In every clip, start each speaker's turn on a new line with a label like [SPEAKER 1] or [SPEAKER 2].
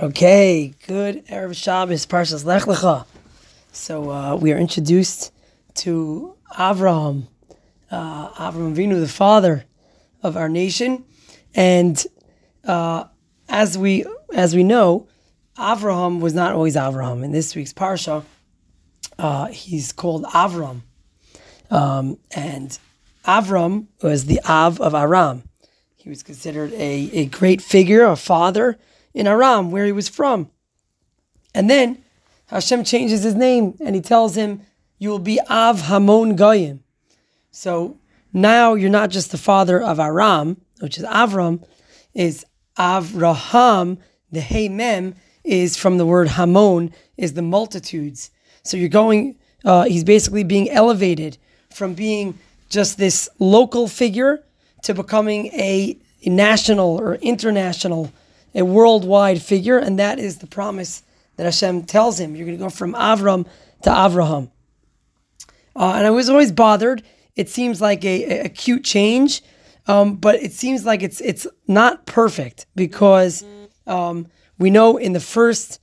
[SPEAKER 1] Okay, good Erev Shabbos, Parshas Lech Lecha. So uh, we are introduced to Avraham, uh, Avraham Avinu, the father of our nation, and uh, as we as we know, Avraham was not always Avraham. In this week's parsha, uh, he's called Avram, um, and Avram was the Av of Aram. He was considered a, a great figure, a father in Aram, where he was from. And then Hashem changes his name and he tells him, You will be Av Hamon Goyim. So now you're not just the father of Aram, which is Avram, is Avraham, the Hey Mem is from the word Hamon, is the multitudes. So you're going, uh, he's basically being elevated from being just this local figure to becoming a national or international a worldwide figure, and that is the promise that Hashem tells him. You're going to go from Avram to Avraham. Uh, and I was always bothered. It seems like a, a cute change, um, but it seems like it's it's not perfect because um, we know in the first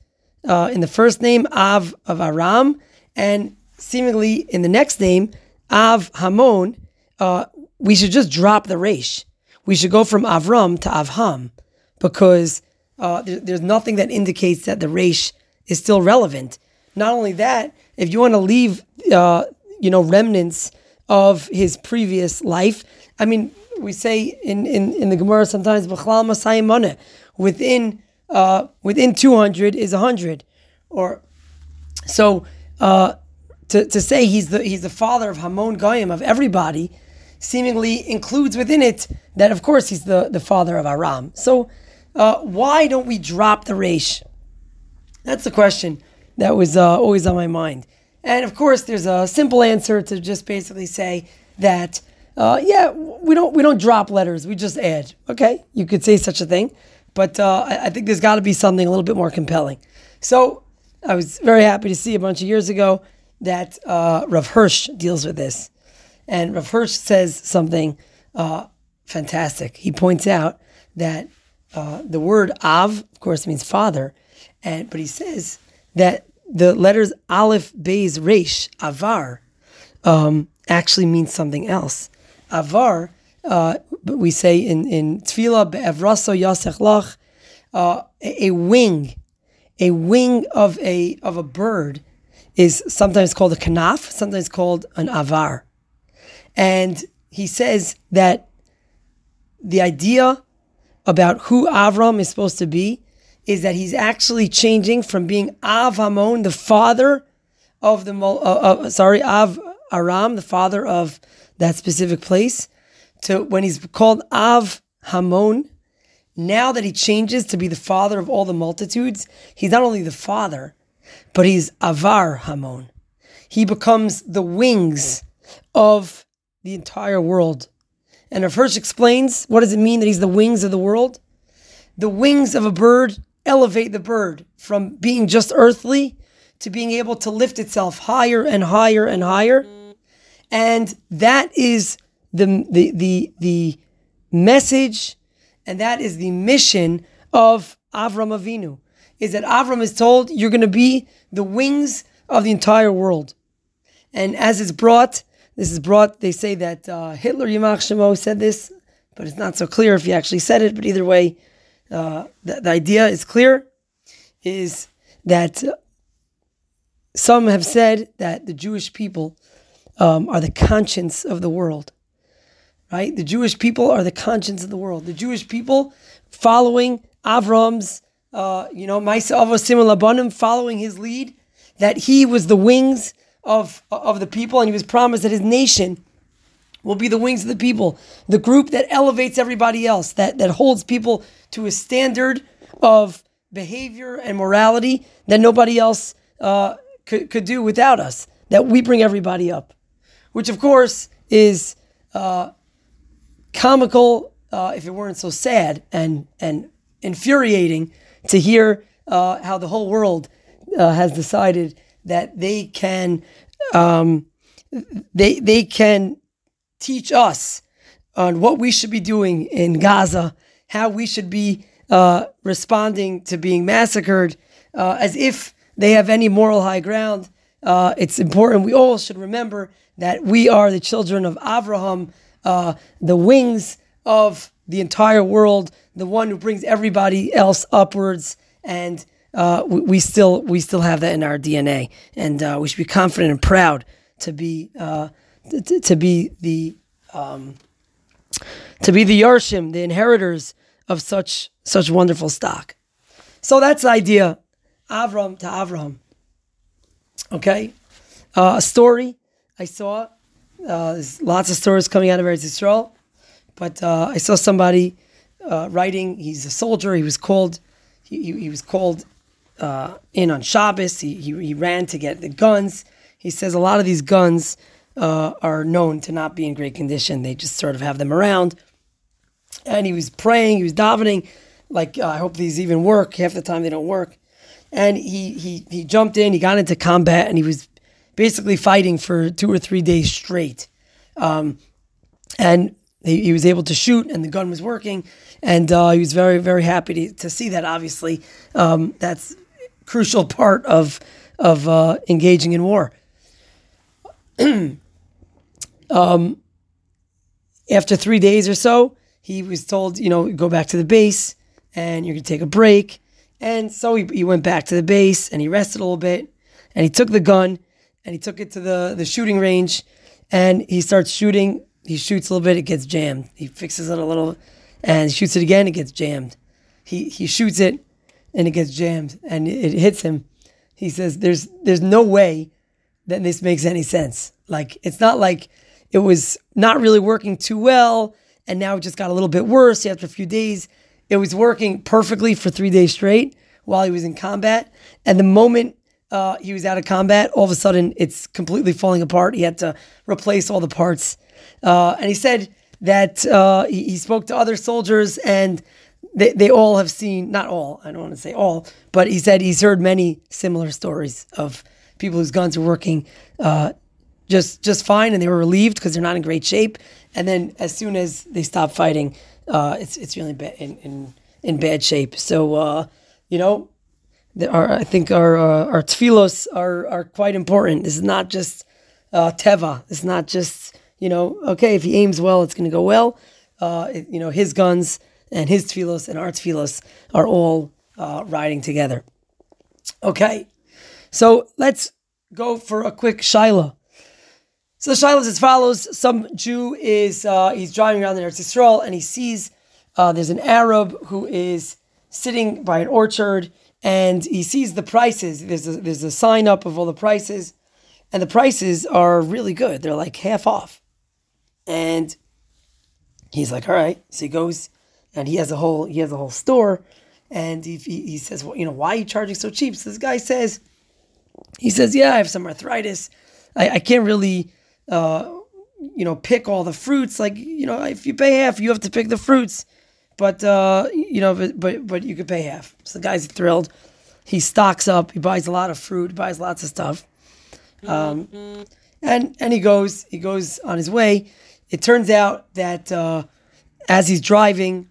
[SPEAKER 1] uh, in the first name Av of Aram, and seemingly in the next name Av Hamon, uh, we should just drop the resh. We should go from Avram to Avham because uh, there, there's nothing that indicates that the resh is still relevant. Not only that, if you want to leave, uh, you know, remnants of his previous life, I mean, we say in, in, in the Gemara sometimes, within uh, within 200 is 100. Or so uh, to, to say he's the he's the father of Hamon Goyim of everybody seemingly includes within it that of course he's the, the father of Aram. So uh, why don't we drop the resh? That's the question that was uh, always on my mind. And of course, there's a simple answer to just basically say that, uh, yeah, we don't we don't drop letters, we just add. Okay, you could say such a thing, but uh, I, I, think there's got to be something a little bit more compelling. So I was very happy to see a bunch of years ago that uh, Rav Hirsch deals with this, and Rav Hirsch says something uh, fantastic. He points out that uh, the word Av, of course, means father, and but he says that the letters Aleph, Beis, Resh, Avar, um, actually means something else. Avar, uh, we say in in Tefillah be'evraso yasech lach, uh, a, a wing, a wing of a of a bird is sometimes called a kanaf, sometimes called an avar, and he says that the idea about who Avram is supposed to be is that he's actually changing from being Av Hamon, the father of the uh, uh, sorry Av Aram, the father of that specific place, to when he's called Av Hamon. Now that he changes to be the father of all the multitudes, he's not only the father, but he's Avar Hamon. He becomes the wings of the entire world and Rav Hirsch explains what does it mean that he's the wings of the world? The wings of a bird elevate the bird from being just earthly to being able to lift itself higher and higher and higher. And that is the, the, the, the message and that is the mission of Avram Avinu. Is that Avram is told you're going to be the wings of the entire world. And as it's brought this is brought, they say that uh, Hitler Yimach Shemo said this, but it's not so clear if he actually said it. But either way, uh, the, the, idea is clear is that some have said that the Jewish people um, are the conscience of the world. Right? The Jewish people are the conscience of the world. The Jewish people following Avram's, uh, you know, Maisa Avosim following his lead, that he was the wings of, of the people, and he was promised that his nation will be the wings of the people, the group that elevates everybody else, that, that holds people to a standard of behavior and morality that nobody else uh, could, could do without us, that we bring everybody up, which of course is uh, comical uh, if it weren't so sad and, and infuriating to hear uh, how the whole world uh, has decided that they can um, they they can teach us on what we should be doing in Gaza, how we should be uh, responding to being massacred uh, as if they have any moral high ground. Uh, it's important. We all should remember that we are the children of Abraham, uh, the wings of the entire world, the one who brings everybody else upwards, and uh, we, we, still we still have that in our DNA, and uh, we should be confident and proud to be uh, to, to, be the um, to be the Yarshim, the inheritors of such such wonderful stock. So that's the idea, Avram to Avram. Okay, uh, a story I saw. Uh, there's lots of stories coming out of Eretz Yisrael, but uh, I saw somebody writing. He's a soldier. He was called. He, he was called uh, in on Shabbos. He, he, he ran to get the guns. He says a lot of these guns uh, are known to not be in great condition. They just sort of have them around. And he was praying. He was davening. Like uh, I hope these even work. Half the time they don't work. And he he he jumped in. He got into combat, and he was basically fighting for two or three days straight. Um, and he, he, was able to shoot, and the gun was working, and uh, he was very, very happy to, to see that. Obviously, um, that's crucial part of of uh, engaging in war. um, after three days or so, he was told, you know, go back to the base, and you're gonna take a break. And so he, he went back to the base, and he rested a little bit, and he took the gun, and he took it to the the shooting range, and he starts shooting he shoots a little bit, it gets jammed. He fixes it a little, and shoots it again, it gets jammed. He he shoots it, and it gets jammed, and it, it hits him. He says, "There's there's no way that this makes any sense. Like it's not like it was not really working too well, and now it just got a little bit worse after a few days. It was working perfectly for three days straight while he was in combat, and the moment uh, he was out of combat, all of a sudden it's completely falling apart. He had to replace all the parts uh, and he said that uh, he, he, spoke to other soldiers and they, they all have seen, not all, I don't want to say all, but he said he's heard many similar stories of people whose guns are working uh, just just fine and they were relieved because they're not in great shape. And then as soon as they stop fighting, uh, it's, it's really bad, in, in, in bad shape. So, uh, you know, our, I think our uh, our tefillos are are quite important. This is not just uh, teva. It's not just you know, okay, if he aims well, it's going to go well. Uh, you know, his guns and his tefillos and our tefillos are all uh, riding together. Okay, so let's go for a quick shaila. So the shaila is as follows: Some Jew is uh, he's driving around the Eretz Yisrael and he sees uh, there's an Arab who is sitting by an orchard and he sees the prices. There's a, there's a sign up of all the prices, and the prices are really good. They're like half off. And he's like, all right. So he goes and he has a whole he has a whole store, and he, he, says, well, you know, why are you charging so cheap? So this guy says, he says, yeah, I have some arthritis. I, I can't really, uh, you know, pick all the fruits. Like, you know, if you pay half, you have to pick the fruits. But uh, you know, but but but you could pay half. So the guy's thrilled. He stocks up. He buys a lot of fruit. Buys lots of stuff. Um, and and he goes he goes on his way it turns out that uh, as he's driving,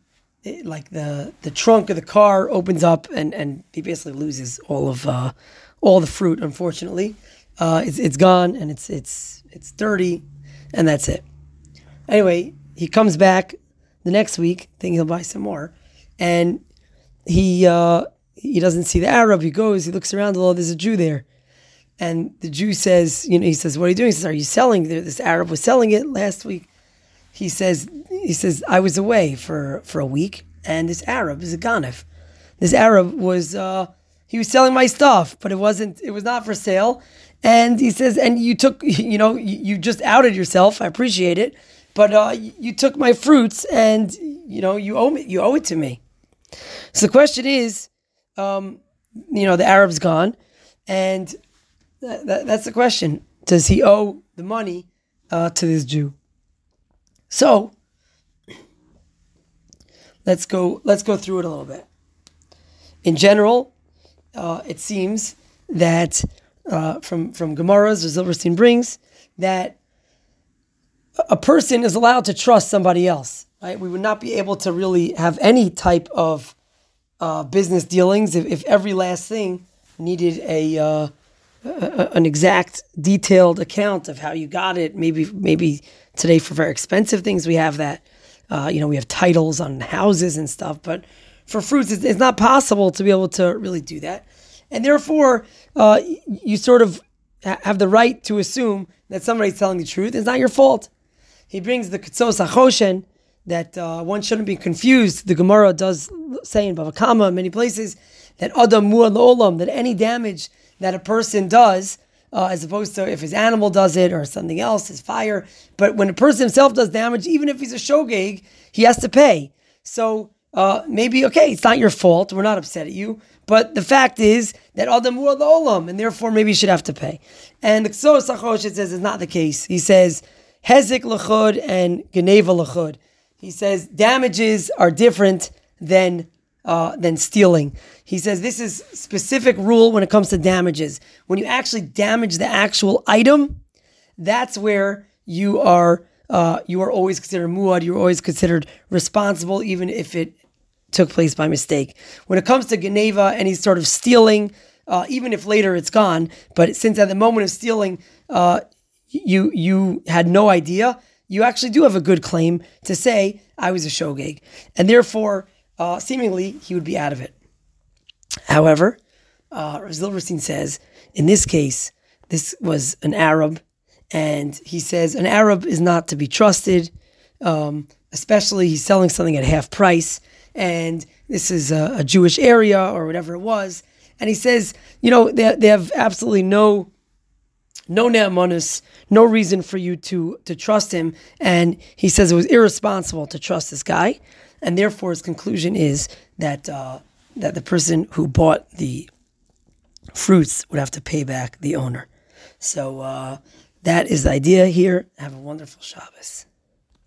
[SPEAKER 1] like the the trunk of the car opens up and and he basically loses all of uh, all the fruit. Unfortunately, uh, it's it's gone and it's it's it's dirty, and that's it. Anyway, he comes back the next week, thinking he'll buy some more, and he uh, he doesn't see the Arab. He goes, he looks around. Oh, there's a Jew there. And the Jew says, you know, he says, "What are you doing?" He says, "Are you selling?" This Arab was selling it last week. He says, "He says I was away for for a week, and this Arab is a ganef. This Arab was uh, he was selling my stuff, but it wasn't. It was not for sale." And he says, "And you took, you know, you, you just outed yourself. I appreciate it, but uh, you took my fruits, and you know, you owe me. You owe it to me." So the question is, um, you know, the Arab's gone, and that, that, that's the question. Does he owe the money uh, to this Jew? So let's go. Let's go through it a little bit. In general, uh, it seems that uh, from from Gemara's, or Zilberstein brings that a person is allowed to trust somebody else. Right? We would not be able to really have any type of uh, business dealings, if, if every last thing needed a, uh, a, an exact, detailed account of how you got it, maybe maybe today for very expensive things we have that. Uh, you know, we have titles on houses and stuff, but for fruits, it's, it's not possible to be able to really do that, and therefore, uh, you sort of have the right to assume that somebody's telling the truth. It's not your fault. He brings the Ketzos HaChoshen, that uh, one shouldn't be confused. The Gemara does say in Bava Kama, many places, that Adam Olam, that any damage that a person does, uh, as opposed to if his animal does it or something else, his fire. But when a person himself does damage, even if he's a shogeg, he has to pay. So uh, maybe, okay, it's not your fault. We're not upset at you. But the fact is that Adam Olam, and therefore maybe you should have to pay. And the Ketzos HaChoshen says it's not the case. He says, Hezik Lachud and Geneva Lachud. He says damages are different than uh, than stealing. He says this is specific rule when it comes to damages. When you actually damage the actual item, that's where you are uh, you are always considered muad. You're always considered responsible, even if it took place by mistake. When it comes to Geneva and he's sort of stealing, uh, even if later it's gone, but since at the moment of stealing, uh, you you had no idea, you actually do have a good claim to say, I was a shogeg. And therefore, uh, seemingly, he would be out of it. However, uh, says, in this case, this was an Arab, and he says an Arab is not to be trusted, um, especially he's selling something at half price, and this is a, a Jewish area or whatever it was. And he says, you know, they, they have absolutely no no ne'amanus, no reason for you to to trust him. And he says it was irresponsible to trust this guy, and therefore his conclusion is that uh, that the person who bought the fruits would have to pay back the owner. So uh, that is the idea here. Have a wonderful Shabbos.